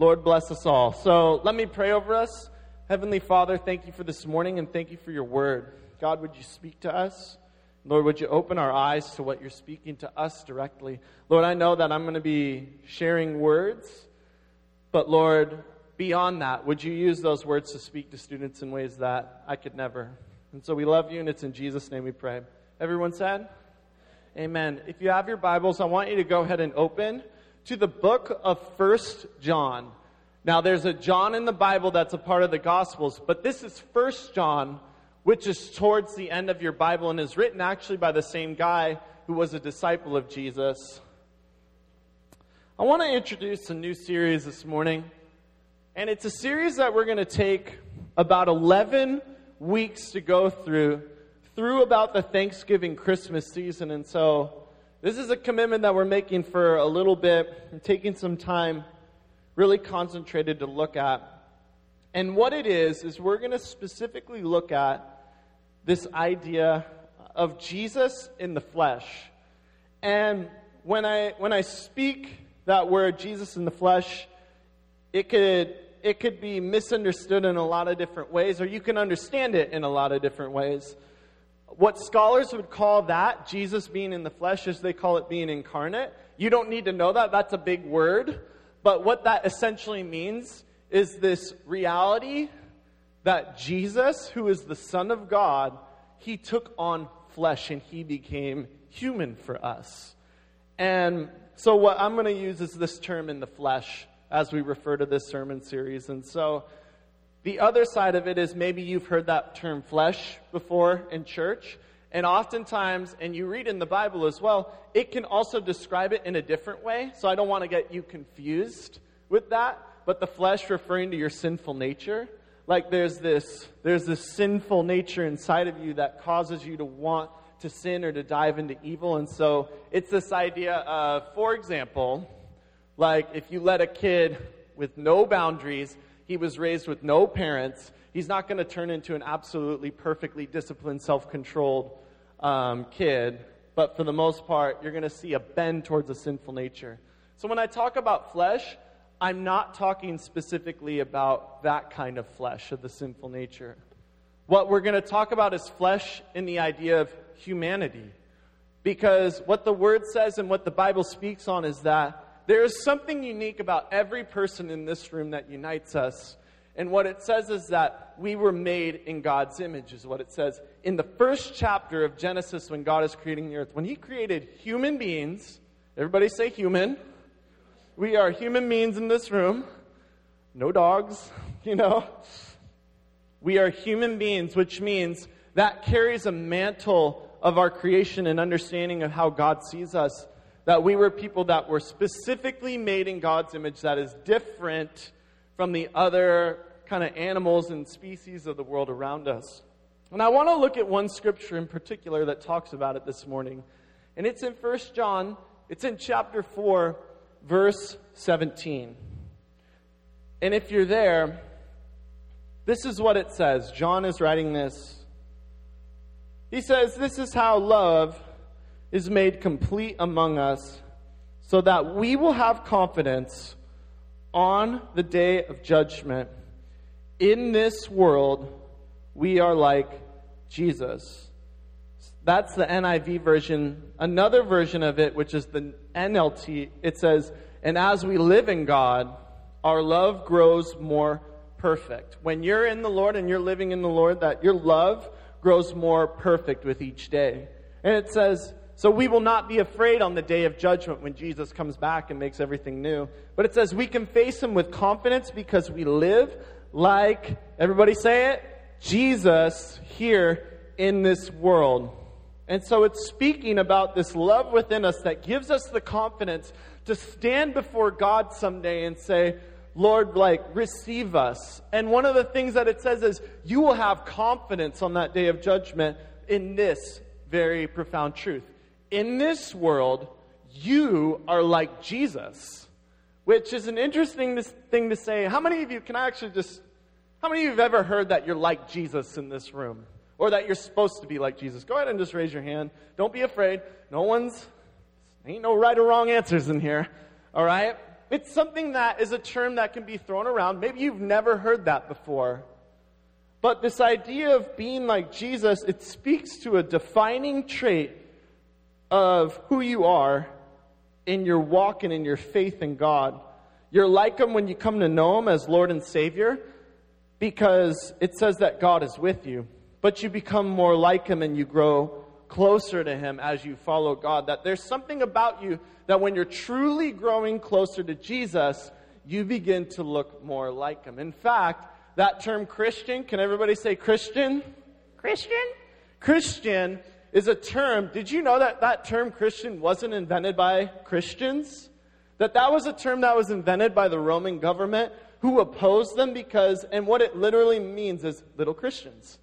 Lord, bless us all. So let me pray over us. Heavenly Father, thank you for this morning and thank you for your word. God, would you speak to us? Lord, would you open our eyes to what you're speaking to us directly? Lord, I know that I'm going to be sharing words, but Lord, beyond that, would you use those words to speak to students in ways that I could never? And so we love you, and it's in Jesus' name we pray. Everyone said? Amen. If you have your Bibles, I want you to go ahead and open to the book of First John. Now, there's a John in the Bible that's a part of the Gospels, but this is First John, which is towards the end of your Bible and is written actually by the same guy who was a disciple of Jesus. I want to introduce a new series this morning, and it's a series that we're going to take about 11 weeks to go through, through about the Thanksgiving Christmas season. And so, this is a commitment that we're making for a little bit taking some time really concentrated to look at. And what it is, is we're going to specifically look at this idea of Jesus in the flesh. And when I, when I speak that word, Jesus in the flesh, it could, it could be misunderstood in a lot of different ways, or you can understand it in a lot of different ways. What scholars would call that, Jesus being in the flesh, is they call it being incarnate. You don't need to know that, that's a big word. But what that essentially means is this reality that Jesus, who is the Son of God, he took on flesh and he became human for us. And so, what I'm going to use is this term in the flesh as we refer to this sermon series. And so, the other side of it is maybe you've heard that term flesh before in church. And oftentimes, and you read in the Bible as well, it can also describe it in a different way. So I don't want to get you confused with that. But the flesh referring to your sinful nature. Like there's this, there's this sinful nature inside of you that causes you to want to sin or to dive into evil. And so it's this idea of, for example, like if you let a kid with no boundaries he was raised with no parents. He's not going to turn into an absolutely perfectly disciplined, self controlled um, kid. But for the most part, you're going to see a bend towards a sinful nature. So when I talk about flesh, I'm not talking specifically about that kind of flesh of the sinful nature. What we're going to talk about is flesh in the idea of humanity. Because what the Word says and what the Bible speaks on is that there is something unique about every person in this room that unites us. And what it says is that we were made in God's image, is what it says. In the first chapter of Genesis, when God is creating the earth, when He created human beings, everybody say human. We are human beings in this room. No dogs, you know. We are human beings, which means that carries a mantle of our creation and understanding of how God sees us that we were people that were specifically made in God's image that is different from the other kind of animals and species of the world around us. And I want to look at one scripture in particular that talks about it this morning. And it's in 1 John, it's in chapter 4, verse 17. And if you're there, this is what it says. John is writing this. He says, This is how love is made complete among us, so that we will have confidence on the day of judgment. In this world, we are like Jesus. That's the NIV version. Another version of it, which is the NLT, it says, And as we live in God, our love grows more perfect. When you're in the Lord and you're living in the Lord, that your love grows more perfect with each day. And it says, so we will not be afraid on the day of judgment when Jesus comes back and makes everything new. But it says we can face him with confidence because we live like, everybody say it, Jesus here in this world. And so it's speaking about this love within us that gives us the confidence to stand before God someday and say, Lord, like, receive us. And one of the things that it says is, you will have confidence on that day of judgment in this very profound truth in this world, you are like Jesus, which is an interesting thing to say. How many of you can I actually just, how many of you have ever heard that you're like Jesus in this room? Or that you're supposed to be like Jesus? Go ahead and just raise your hand. Don't be afraid. No one's, ain't no right or wrong answers in here. All right? It's something that is a term that can be thrown around. Maybe you've never heard that before. But this idea of being like Jesus, it speaks to a defining trait of who you are in your walk and in your faith in God. You're like Him when you come to know Him as Lord and Savior because it says that God is with you. But you become more like Him and you grow closer to Him as you follow God. That there's something about you that when you're truly growing closer to Jesus, you begin to look more like Him. In fact, that term Christian, can everybody say Christian? Christian? Christian is a term. Did you know that that term Christian wasn't invented by Christians? That that was a term that was invented by the Roman government who opposed them because, and what it literally means is little Christians.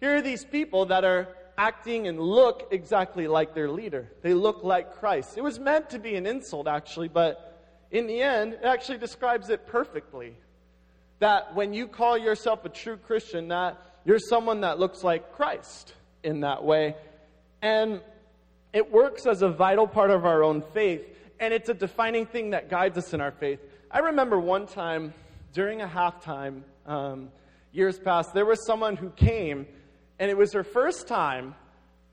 Here are these people that are acting and look exactly like their leader. They look like Christ. It was meant to be an insult, actually, but in the end, it actually describes it perfectly. That when you call yourself a true Christian, that you're someone that looks like Christ in that way. And it works as a vital part of our own faith, and it's a defining thing that guides us in our faith. I remember one time during a halftime, um, years past, there was someone who came, and it was her first time.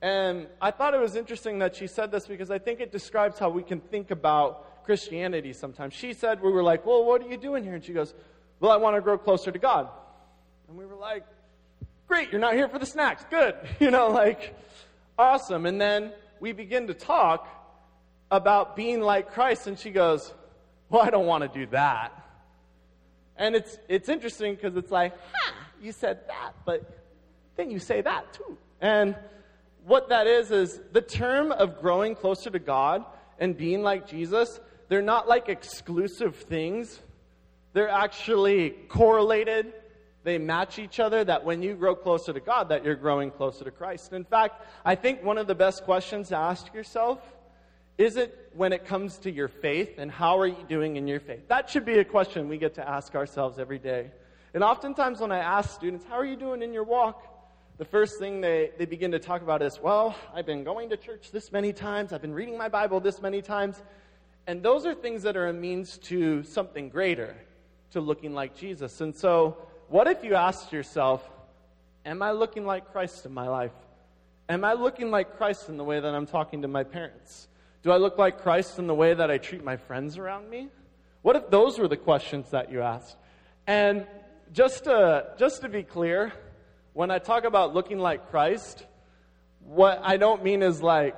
And I thought it was interesting that she said this because I think it describes how we can think about Christianity sometimes. She said, We were like, Well, what are you doing here? And she goes, Well, I want to grow closer to God. And we were like, Great, you're not here for the snacks. Good. You know, like, awesome. And then we begin to talk about being like Christ, and she goes, Well, I don't want to do that. And it's, it's interesting because it's like, huh, you said that, but then you say that too. And what that is, is the term of growing closer to God and being like Jesus, they're not like exclusive things. They're actually correlated they match each other that when you grow closer to God, that you're growing closer to Christ. In fact, I think one of the best questions to ask yourself is it when it comes to your faith and how are you doing in your faith? That should be a question we get to ask ourselves every day. And oftentimes when I ask students, how are you doing in your walk? The first thing they, they begin to talk about is, well, I've been going to church this many times, I've been reading my Bible this many times. And those are things that are a means to something greater, to looking like Jesus. And so what if you asked yourself, Am I looking like Christ in my life? Am I looking like Christ in the way that I'm talking to my parents? Do I look like Christ in the way that I treat my friends around me? What if those were the questions that you asked? And just to, just to be clear, when I talk about looking like Christ, what I don't mean is like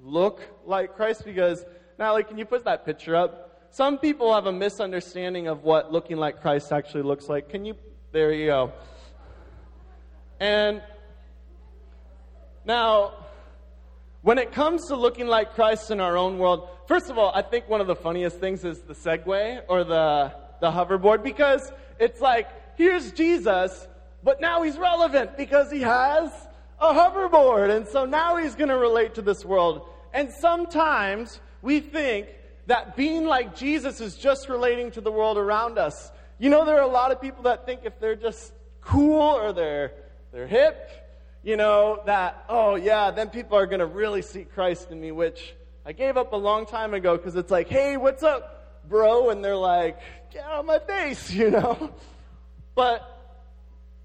look like Christ because, Natalie, can you put that picture up? Some people have a misunderstanding of what looking like Christ actually looks like. Can you there you go. And now, when it comes to looking like Christ in our own world, first of all, I think one of the funniest things is the Segway or the, the hoverboard because it's like, here's Jesus, but now he's relevant because he has a hoverboard. And so now he's going to relate to this world. And sometimes we think that being like Jesus is just relating to the world around us. You know, there are a lot of people that think if they're just cool or they're, they're hip, you know, that, oh yeah, then people are going to really see Christ in me, which I gave up a long time ago because it's like, hey, what's up, bro? And they're like, get out of my face, you know? But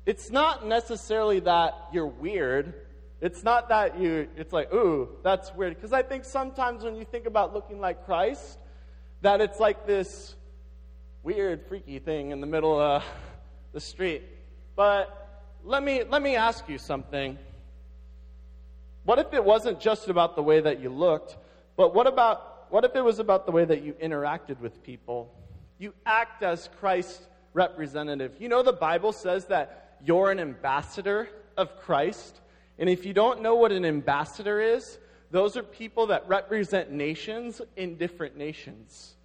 it's not necessarily that you're weird. It's not that you, it's like, ooh, that's weird. Because I think sometimes when you think about looking like Christ, that it's like this weird, freaky thing in the middle of the street. But let me, let me ask you something. What if it wasn't just about the way that you looked, but what about, what if it was about the way that you interacted with people? You act as Christ's representative. You know, the Bible says that you're an ambassador of Christ. And if you don't know what an ambassador is, those are people that represent nations in different nations.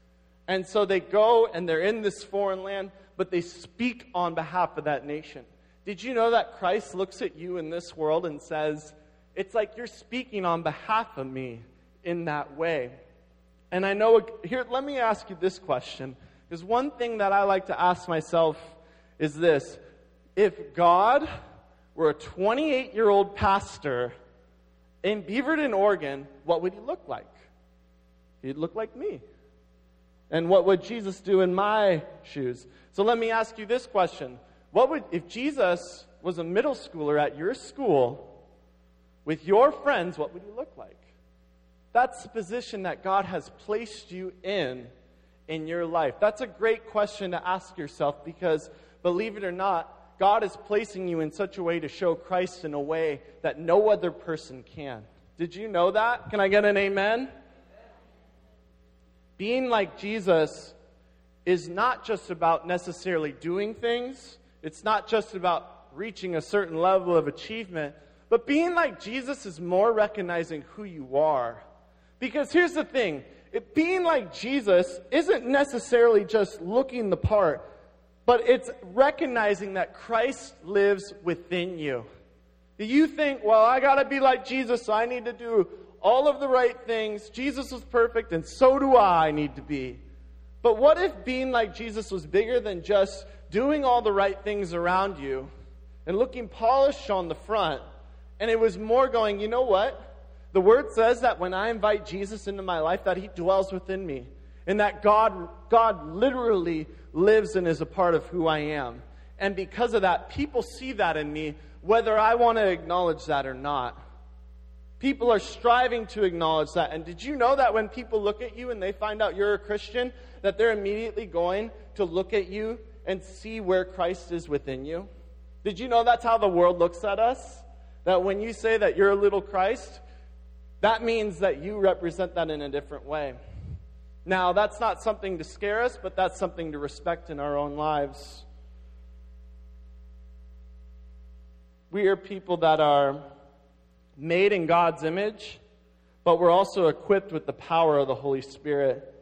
And so they go and they're in this foreign land, but they speak on behalf of that nation. Did you know that Christ looks at you in this world and says, It's like you're speaking on behalf of me in that way? And I know, here, let me ask you this question. Because one thing that I like to ask myself is this If God were a 28 year old pastor in Beaverton, Oregon, what would he look like? He'd look like me. And what would Jesus do in my shoes? So let me ask you this question. What would, if Jesus was a middle schooler at your school with your friends, what would he look like? That's the position that God has placed you in in your life. That's a great question to ask yourself because, believe it or not, God is placing you in such a way to show Christ in a way that no other person can. Did you know that? Can I get an amen? Being like Jesus is not just about necessarily doing things, it's not just about reaching a certain level of achievement, but being like Jesus is more recognizing who you are. Because here's the thing it, being like Jesus isn't necessarily just looking the part, but it's recognizing that Christ lives within you. You think, well, I got to be like Jesus, so I need to do all of the right things. Jesus was perfect, and so do I need to be. But what if being like Jesus was bigger than just doing all the right things around you and looking polished on the front? And it was more going, you know what? The word says that when I invite Jesus into my life, that he dwells within me. And that God, God literally lives and is a part of who I am. And because of that, people see that in me whether I want to acknowledge that or not. People are striving to acknowledge that. And did you know that when people look at you and they find out you're a Christian, that they're immediately going to look at you and see where Christ is within you? Did you know that's how the world looks at us? That when you say that you're a little Christ, that means that you represent that in a different way. Now, that's not something to scare us, but that's something to respect in our own lives. We are people that are made in God's image, but we're also equipped with the power of the Holy Spirit.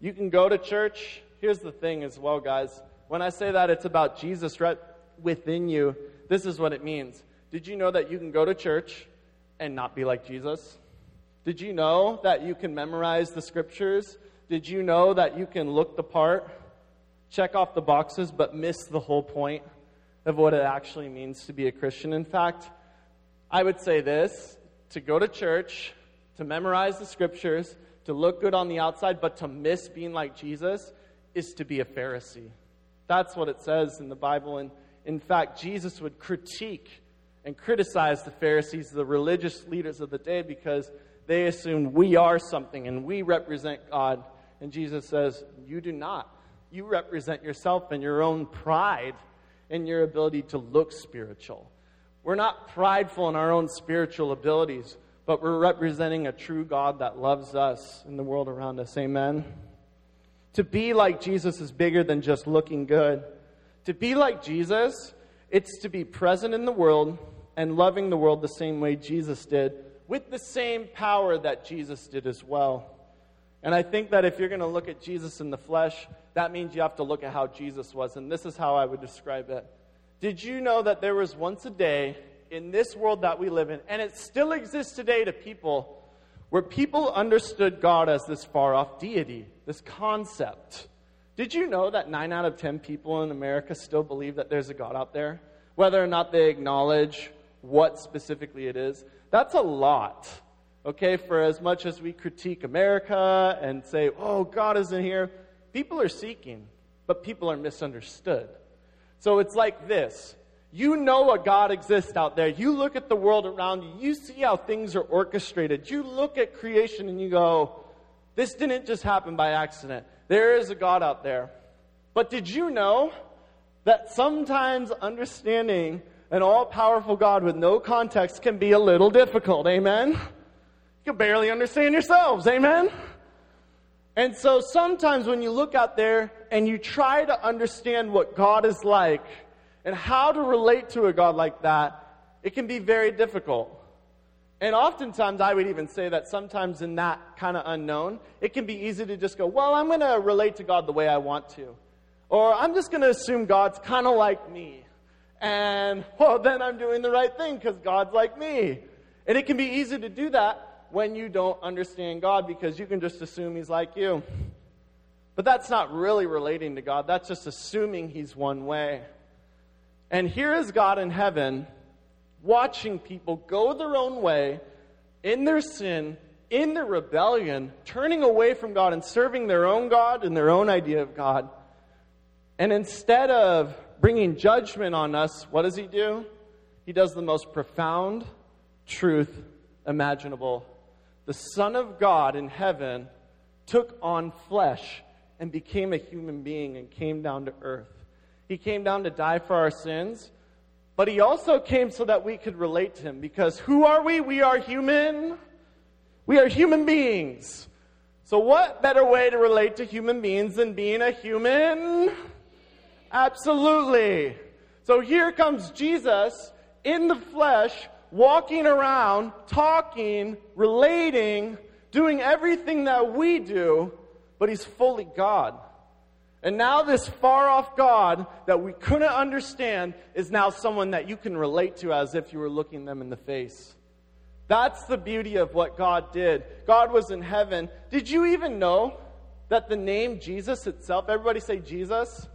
You can go to church. Here's the thing as well, guys. When I say that it's about Jesus right within you, this is what it means. Did you know that you can go to church and not be like Jesus? Did you know that you can memorize the scriptures? Did you know that you can look the part, check off the boxes, but miss the whole point? Of what it actually means to be a Christian. In fact, I would say this to go to church, to memorize the scriptures, to look good on the outside, but to miss being like Jesus is to be a Pharisee. That's what it says in the Bible. And in fact, Jesus would critique and criticize the Pharisees, the religious leaders of the day, because they assumed we are something and we represent God. And Jesus says, You do not. You represent yourself and your own pride in your ability to look spiritual. We're not prideful in our own spiritual abilities, but we're representing a true God that loves us and the world around us. Amen. To be like Jesus is bigger than just looking good. To be like Jesus, it's to be present in the world and loving the world the same way Jesus did, with the same power that Jesus did as well. And I think that if you're going to look at Jesus in the flesh, that means you have to look at how Jesus was. And this is how I would describe it. Did you know that there was once a day in this world that we live in, and it still exists today to people, where people understood God as this far off deity, this concept? Did you know that nine out of ten people in America still believe that there's a God out there? Whether or not they acknowledge what specifically it is, that's a lot. Okay, for as much as we critique America and say, oh, God isn't here, people are seeking, but people are misunderstood. So it's like this. You know a God exists out there. You look at the world around you. You see how things are orchestrated. You look at creation and you go, this didn't just happen by accident. There is a God out there. But did you know that sometimes understanding an all powerful God with no context can be a little difficult? Amen? You barely understand yourselves. Amen? And so sometimes when you look out there and you try to understand what God is like and how to relate to a God like that, it can be very difficult. And oftentimes, I would even say that sometimes in that kind of unknown, it can be easy to just go, well, I'm going to relate to God the way I want to. Or I'm just going to assume God's kind of like me. And, well, then I'm doing the right thing because God's like me. And it can be easy to do that when you don't understand God because you can just assume He's like you. But that's not really relating to God, that's just assuming He's one way. And here is God in heaven watching people go their own way in their sin in their rebellion, turning away from God and serving their own God and their own idea of God. And instead of bringing judgment on us, what does he do? He does the most profound truth imaginable. The Son of God in heaven took on flesh and became a human being and came down to earth. He came down to die for our sins, but he also came so that we could relate to him because who are we? We are human. We are human beings. So, what better way to relate to human beings than being a human? Absolutely. So, here comes Jesus in the flesh, walking around, talking, relating, doing everything that we do, but he's fully God. And now, this far off God that we couldn't understand is now someone that you can relate to as if you were looking them in the face. That's the beauty of what God did. God was in heaven. Did you even know that the name Jesus itself, everybody say Jesus?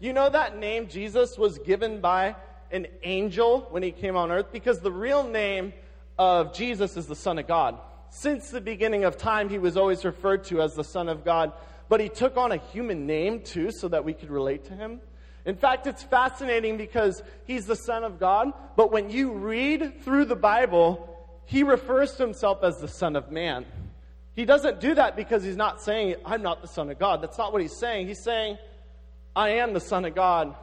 You know that name Jesus was given by an angel when he came on earth? Because the real name of Jesus is the Son of God. Since the beginning of time, he was always referred to as the Son of God, but he took on a human name too so that we could relate to him. In fact, it's fascinating because he's the Son of God, but when you read through the Bible, he refers to himself as the Son of Man. He doesn't do that because he's not saying, I'm not the Son of God. That's not what he's saying. He's saying, I am the Son of God,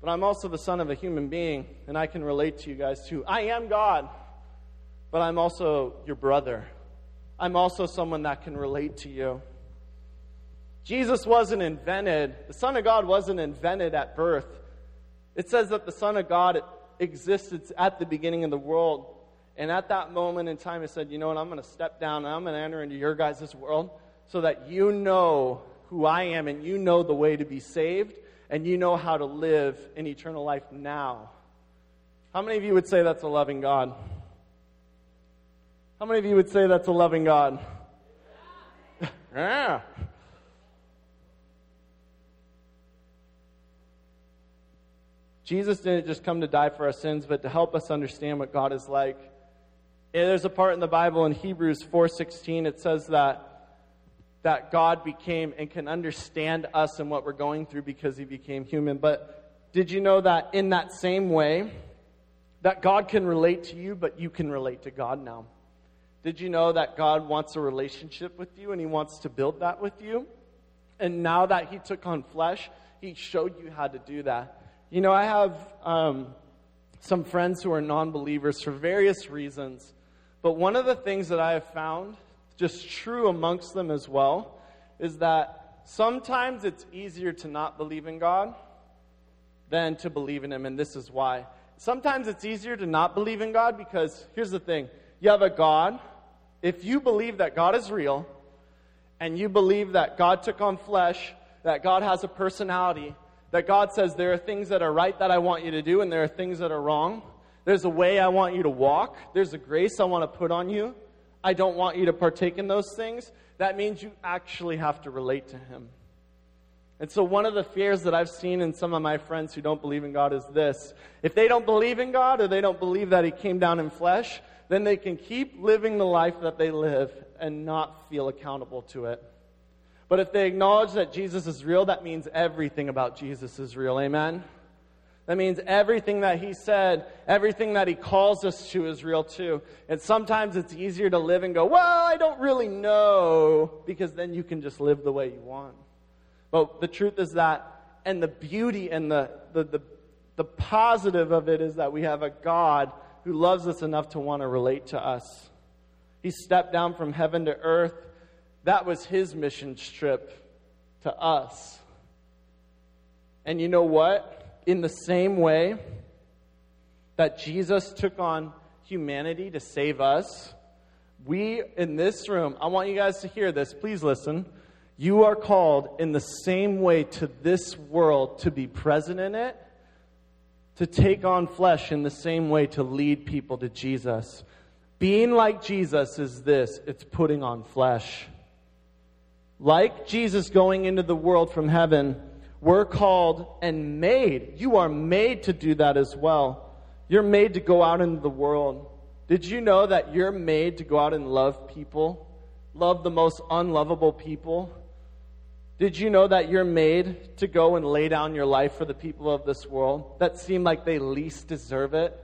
but I'm also the Son of a human being, and I can relate to you guys too. I am God, but I'm also your brother. I'm also someone that can relate to you. Jesus wasn't invented, the Son of God wasn't invented at birth. It says that the Son of God existed at the beginning of the world. And at that moment in time, he said, You know what? I'm going to step down and I'm going to enter into your guys' world so that you know who I am and you know the way to be saved and you know how to live in eternal life now. How many of you would say that's a loving God? How many of you would say that's a loving God? yeah. Jesus didn't just come to die for our sins, but to help us understand what God is like. There's a part in the Bible in Hebrews 4:16 it says that that God became and can understand us and what we're going through because he became human. But did you know that in that same way that God can relate to you but you can relate to God now? Did you know that God wants a relationship with you and he wants to build that with you? And now that he took on flesh, he showed you how to do that. You know, I have um, some friends who are non believers for various reasons. But one of the things that I have found, just true amongst them as well, is that sometimes it's easier to not believe in God than to believe in Him, and this is why. Sometimes it's easier to not believe in God because here's the thing you have a God. If you believe that God is real, and you believe that God took on flesh, that God has a personality, that God says there are things that are right that I want you to do, and there are things that are wrong, there's a way I want you to walk. There's a grace I want to put on you. I don't want you to partake in those things. That means you actually have to relate to Him. And so, one of the fears that I've seen in some of my friends who don't believe in God is this if they don't believe in God or they don't believe that He came down in flesh, then they can keep living the life that they live and not feel accountable to it. But if they acknowledge that Jesus is real, that means everything about Jesus is real. Amen? That means everything that he said, everything that he calls us to is real too. And sometimes it's easier to live and go, well, I don't really know, because then you can just live the way you want. But the truth is that, and the beauty and the, the, the, the positive of it is that we have a God who loves us enough to want to relate to us. He stepped down from heaven to earth. That was his mission trip to us. And you know what? In the same way that Jesus took on humanity to save us, we in this room, I want you guys to hear this. Please listen. You are called in the same way to this world to be present in it, to take on flesh in the same way to lead people to Jesus. Being like Jesus is this it's putting on flesh. Like Jesus going into the world from heaven, we're called and made. You are made to do that as well. You're made to go out into the world. Did you know that you're made to go out and love people? Love the most unlovable people? Did you know that you're made to go and lay down your life for the people of this world that seem like they least deserve it?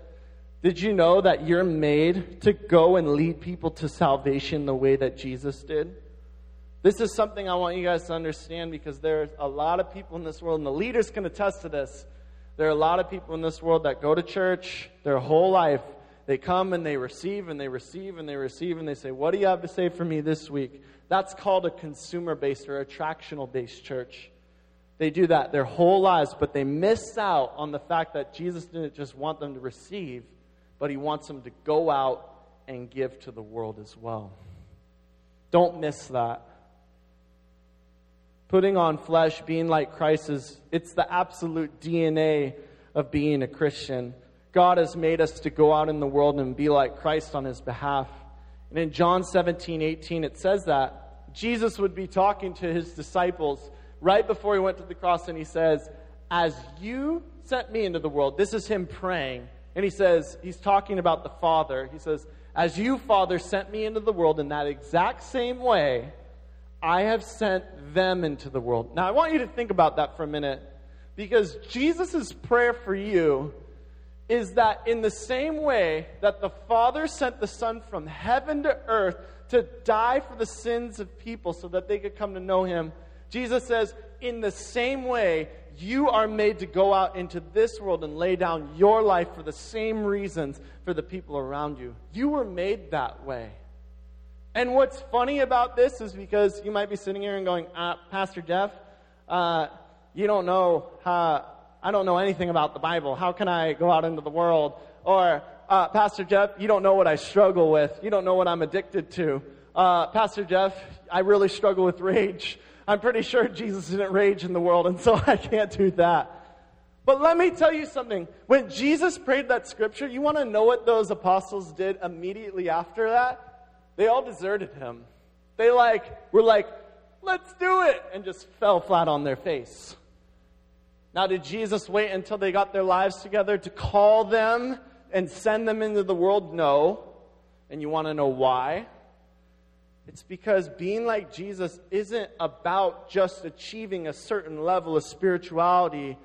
Did you know that you're made to go and lead people to salvation the way that Jesus did? This is something I want you guys to understand because there's a lot of people in this world, and the leaders can attest to this. There are a lot of people in this world that go to church their whole life. They come and they receive and they receive and they receive and they say, What do you have to say for me this week? That's called a consumer based or attractional based church. They do that their whole lives, but they miss out on the fact that Jesus didn't just want them to receive, but he wants them to go out and give to the world as well. Don't miss that. Putting on flesh, being like Christ is it's the absolute DNA of being a Christian. God has made us to go out in the world and be like Christ on his behalf. And in John 17, 18, it says that Jesus would be talking to his disciples right before he went to the cross, and he says, As you sent me into the world, this is him praying. And he says, He's talking about the Father. He says, As you, Father, sent me into the world in that exact same way, I have sent them into the world. Now, I want you to think about that for a minute because Jesus' prayer for you is that in the same way that the Father sent the Son from heaven to earth to die for the sins of people so that they could come to know Him, Jesus says, in the same way, you are made to go out into this world and lay down your life for the same reasons for the people around you. You were made that way. And what's funny about this is because you might be sitting here and going, uh, Pastor Jeff, uh, you don't know how, I don't know anything about the Bible. How can I go out into the world? Or, uh, Pastor Jeff, you don't know what I struggle with. You don't know what I'm addicted to. Uh, Pastor Jeff, I really struggle with rage. I'm pretty sure Jesus didn't rage in the world, and so I can't do that. But let me tell you something. When Jesus prayed that scripture, you want to know what those apostles did immediately after that? They all deserted him. They like were like, let's do it, and just fell flat on their face. Now, did Jesus wait until they got their lives together to call them and send them into the world? No. And you want to know why? It's because being like Jesus isn't about just achieving a certain level of spirituality.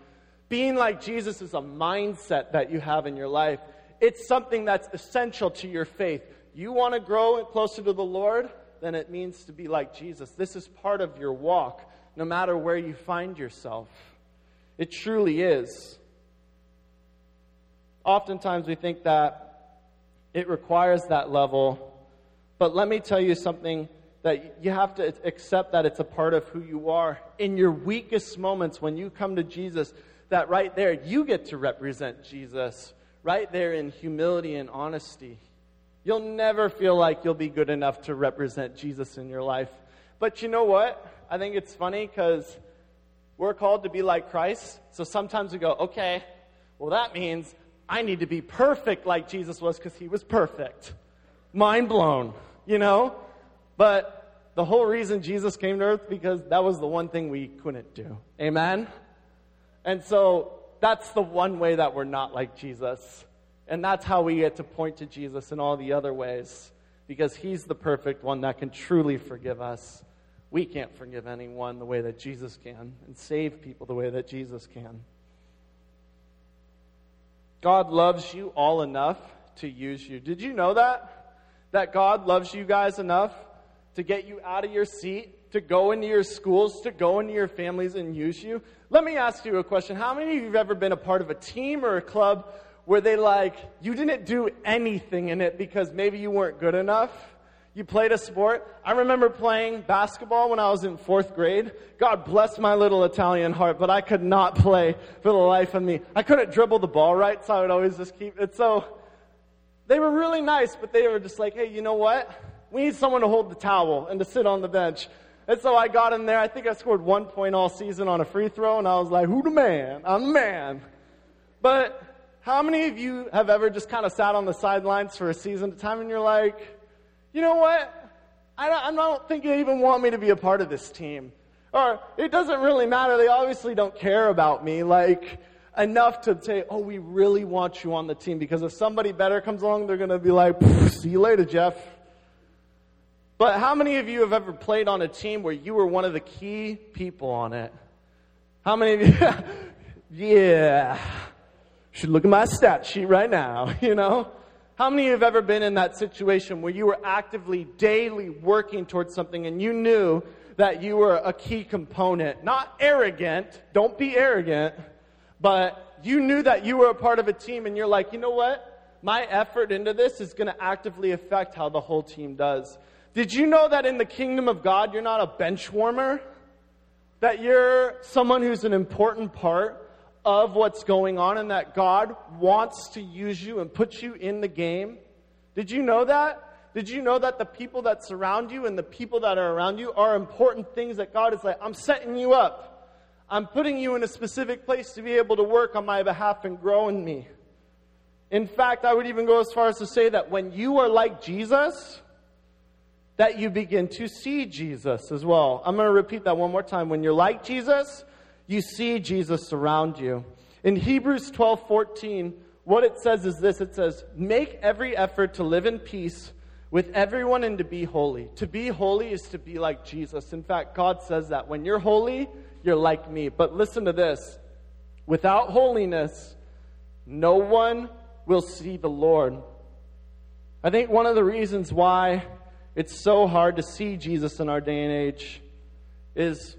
Being like Jesus is a mindset that you have in your life. It's something that's essential to your faith you want to grow closer to the Lord, then it means to be like Jesus. This is part of your walk, no matter where you find yourself. It truly is. Oftentimes we think that it requires that level, but let me tell you something that you have to accept that it's a part of who you are. In your weakest moments, when you come to Jesus, that right there, you get to represent Jesus, right there in humility and honesty. You'll never feel like you'll be good enough to represent Jesus in your life. But you know what? I think it's funny because we're called to be like Christ. So sometimes we go, okay, well, that means I need to be perfect like Jesus was because he was perfect. Mind blown, you know? But the whole reason Jesus came to earth because that was the one thing we couldn't do. Amen? And so that's the one way that we're not like Jesus. And that's how we get to point to Jesus in all the other ways, because he's the perfect one that can truly forgive us. We can't forgive anyone the way that Jesus can and save people the way that Jesus can. God loves you all enough to use you. Did you know that? That God loves you guys enough to get you out of your seat, to go into your schools, to go into your families and use you? Let me ask you a question. How many of you have ever been a part of a team or a club where they like, you didn't do anything in it because maybe you weren't good enough. You played a sport. I remember playing basketball when I was in fourth grade. God bless my little Italian heart, but I could not play for the life of me. I couldn't dribble the ball right, so I would always just keep it. So they were really nice, but they were just like, hey, you know what? We need someone to hold the towel and to sit on the bench. And so I got in there. I think I scored one point all season on a free throw, and I was like, who the man? I'm the man. But how many of you have ever just kind of sat on the sidelines for a season at a time and you're like, you know what? I don't, I don't think they even want me to be a part of this team. Or it doesn't really matter. They obviously don't care about me. Like, enough to say, oh, we really want you on the team. Because if somebody better comes along, they're going to be like, see you later, Jeff. But how many of you have ever played on a team where you were one of the key people on it? How many of you? yeah. Should look at my stat sheet right now, you know? How many of you have ever been in that situation where you were actively, daily working towards something and you knew that you were a key component? Not arrogant, don't be arrogant, but you knew that you were a part of a team and you're like, you know what? My effort into this is going to actively affect how the whole team does. Did you know that in the kingdom of God, you're not a bench warmer? That you're someone who's an important part of what's going on and that God wants to use you and put you in the game? Did you know that? Did you know that the people that surround you and the people that are around you are important things that God is like, I'm setting you up. I'm putting you in a specific place to be able to work on my behalf and grow in me. In fact, I would even go as far as to say that when you are like Jesus, that you begin to see Jesus as well. I'm going to repeat that one more time. When you're like Jesus, you see Jesus around you. In Hebrews 12 14, what it says is this it says, Make every effort to live in peace with everyone and to be holy. To be holy is to be like Jesus. In fact, God says that. When you're holy, you're like me. But listen to this without holiness, no one will see the Lord. I think one of the reasons why it's so hard to see Jesus in our day and age is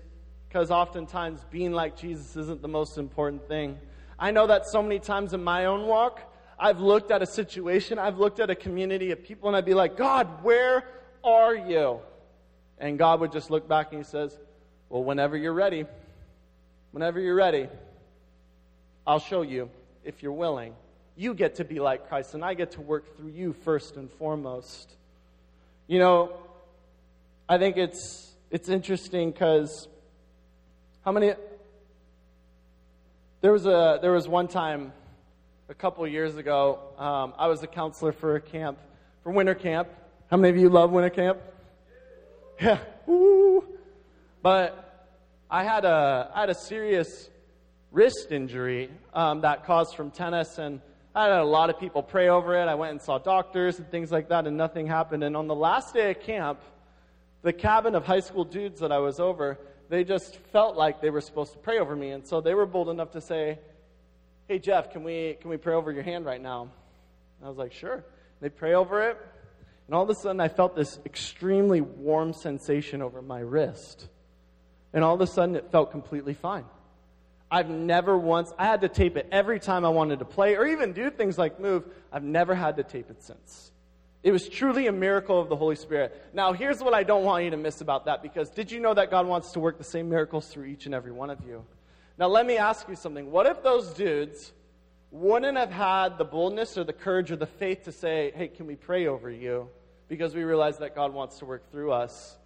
because oftentimes being like Jesus isn't the most important thing. I know that so many times in my own walk, I've looked at a situation, I've looked at a community of people, and I'd be like, God, where are you? And God would just look back and He says, Well, whenever you're ready, whenever you're ready, I'll show you if you're willing. You get to be like Christ, and I get to work through you first and foremost. You know, I think it's it's interesting because how many? There was a there was one time a couple years ago. Um, I was a counselor for a camp for winter camp. How many of you love winter camp? Yeah, Woo. But I had a I had a serious wrist injury um, that caused from tennis, and I had a lot of people pray over it. I went and saw doctors and things like that, and nothing happened. And on the last day of camp, the cabin of high school dudes that I was over, they just felt like they were supposed to pray over me. And so they were bold enough to say, Hey, Jeff, can we, can we pray over your hand right now? And I was like, Sure. They pray over it. And all of a sudden, I felt this extremely warm sensation over my wrist. And all of a sudden, it felt completely fine. I've never once, I had to tape it every time I wanted to play or even do things like move. I've never had to tape it since. It was truly a miracle of the Holy Spirit. Now, here's what I don't want you to miss about that because did you know that God wants to work the same miracles through each and every one of you? Now, let me ask you something. What if those dudes wouldn't have had the boldness or the courage or the faith to say, hey, can we pray over you? Because we realize that God wants to work through us.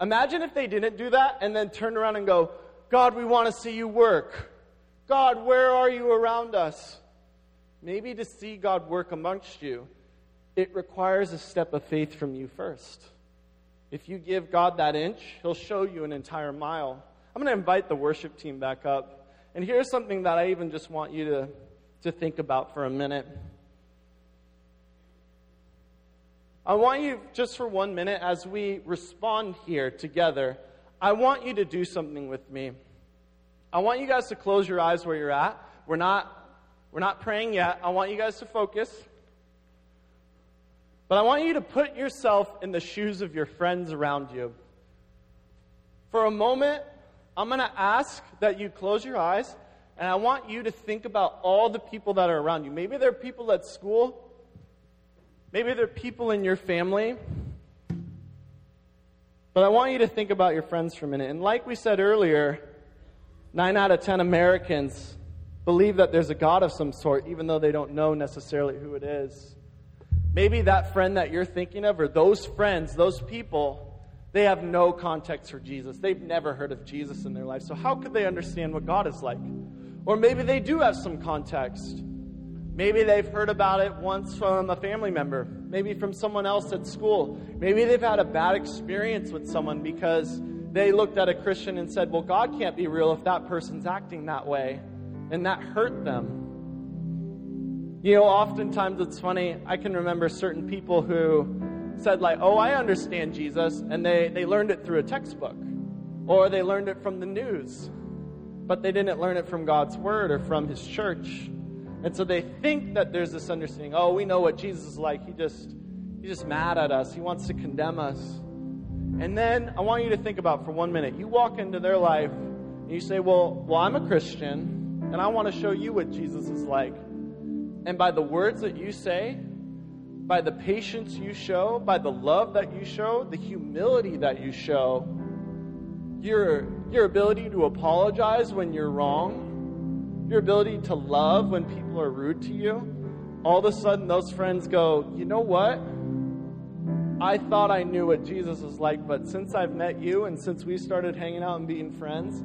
Imagine if they didn't do that and then turned around and go, God, we want to see you work. God, where are you around us? Maybe to see God work amongst you it requires a step of faith from you first. If you give God that inch, He'll show you an entire mile. I'm going to invite the worship team back up. And here's something that I even just want you to, to think about for a minute. I want you, just for one minute, as we respond here together, I want you to do something with me. I want you guys to close your eyes where you're at. We're not, we're not praying yet. I want you guys to focus. But I want you to put yourself in the shoes of your friends around you. For a moment, I'm going to ask that you close your eyes, and I want you to think about all the people that are around you. Maybe they're people at school, maybe they're people in your family. But I want you to think about your friends for a minute. And like we said earlier, nine out of ten Americans believe that there's a God of some sort, even though they don't know necessarily who it is. Maybe that friend that you're thinking of, or those friends, those people, they have no context for Jesus. They've never heard of Jesus in their life. So, how could they understand what God is like? Or maybe they do have some context. Maybe they've heard about it once from a family member, maybe from someone else at school. Maybe they've had a bad experience with someone because they looked at a Christian and said, Well, God can't be real if that person's acting that way. and that hurt them. You know, oftentimes it's funny. I can remember certain people who said, like, oh, I understand Jesus, and they, they learned it through a textbook, or they learned it from the news, but they didn't learn it from God's Word or from His church. And so they think that there's this understanding, oh, we know what Jesus is like. He just, he's just mad at us, He wants to condemn us. And then I want you to think about for one minute. You walk into their life, and you say, well, well, I'm a Christian, and I want to show you what Jesus is like. And by the words that you say, by the patience you show, by the love that you show, the humility that you show, your, your ability to apologize when you're wrong, your ability to love when people are rude to you, all of a sudden those friends go, you know what? I thought I knew what Jesus was like, but since I've met you and since we started hanging out and being friends,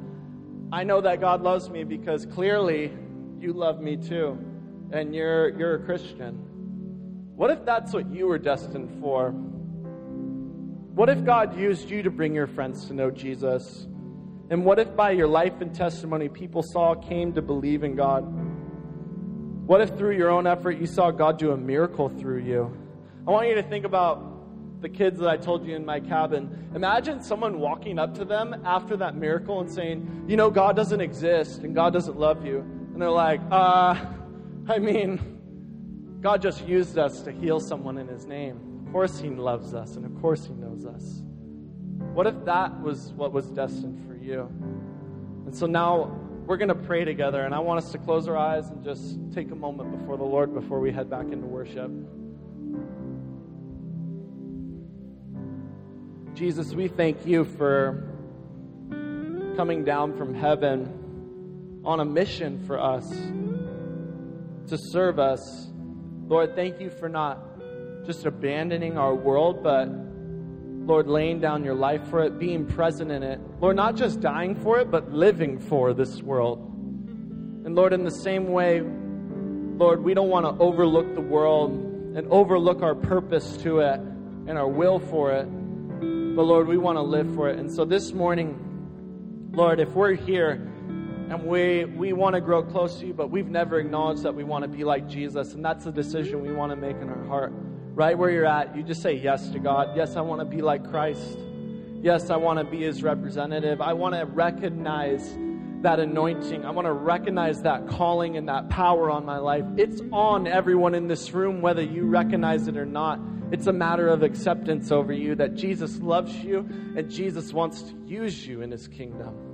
I know that God loves me because clearly you love me too and you're, you're a Christian. What if that's what you were destined for? What if God used you to bring your friends to know Jesus? And what if by your life and testimony people saw, came to believe in God? What if through your own effort you saw God do a miracle through you? I want you to think about the kids that I told you in my cabin. Imagine someone walking up to them after that miracle and saying, You know, God doesn't exist and God doesn't love you. And they're like, Uh, I mean, God just used us to heal someone in His name. Of course, He loves us, and of course, He knows us. What if that was what was destined for you? And so now we're going to pray together, and I want us to close our eyes and just take a moment before the Lord before we head back into worship. Jesus, we thank you for coming down from heaven on a mission for us to serve us. Lord, thank you for not just abandoning our world, but Lord, laying down your life for it, being present in it. Lord, not just dying for it, but living for this world. And Lord, in the same way, Lord, we don't want to overlook the world and overlook our purpose to it and our will for it. But Lord, we want to live for it. And so this morning, Lord, if we're here and we, we want to grow close to you, but we've never acknowledged that we want to be like Jesus. And that's the decision we want to make in our heart. Right where you're at, you just say yes to God. Yes, I want to be like Christ. Yes, I want to be his representative. I want to recognize that anointing. I want to recognize that calling and that power on my life. It's on everyone in this room, whether you recognize it or not. It's a matter of acceptance over you that Jesus loves you and Jesus wants to use you in his kingdom.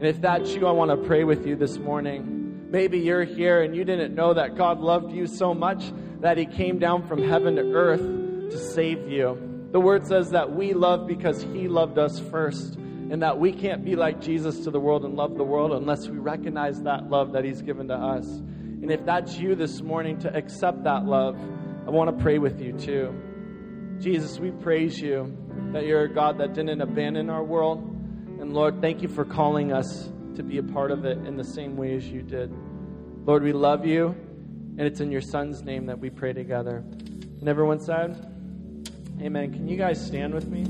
And if that's you, I want to pray with you this morning. Maybe you're here and you didn't know that God loved you so much that He came down from heaven to earth to save you. The Word says that we love because He loved us first, and that we can't be like Jesus to the world and love the world unless we recognize that love that He's given to us. And if that's you this morning to accept that love, I want to pray with you too. Jesus, we praise you that you're a God that didn't abandon our world and Lord, thank you for calling us to be a part of it in the same way as you did. Lord, we love you, and it's in your Son's name that we pray together. And everyone said, Amen. Can you guys stand with me?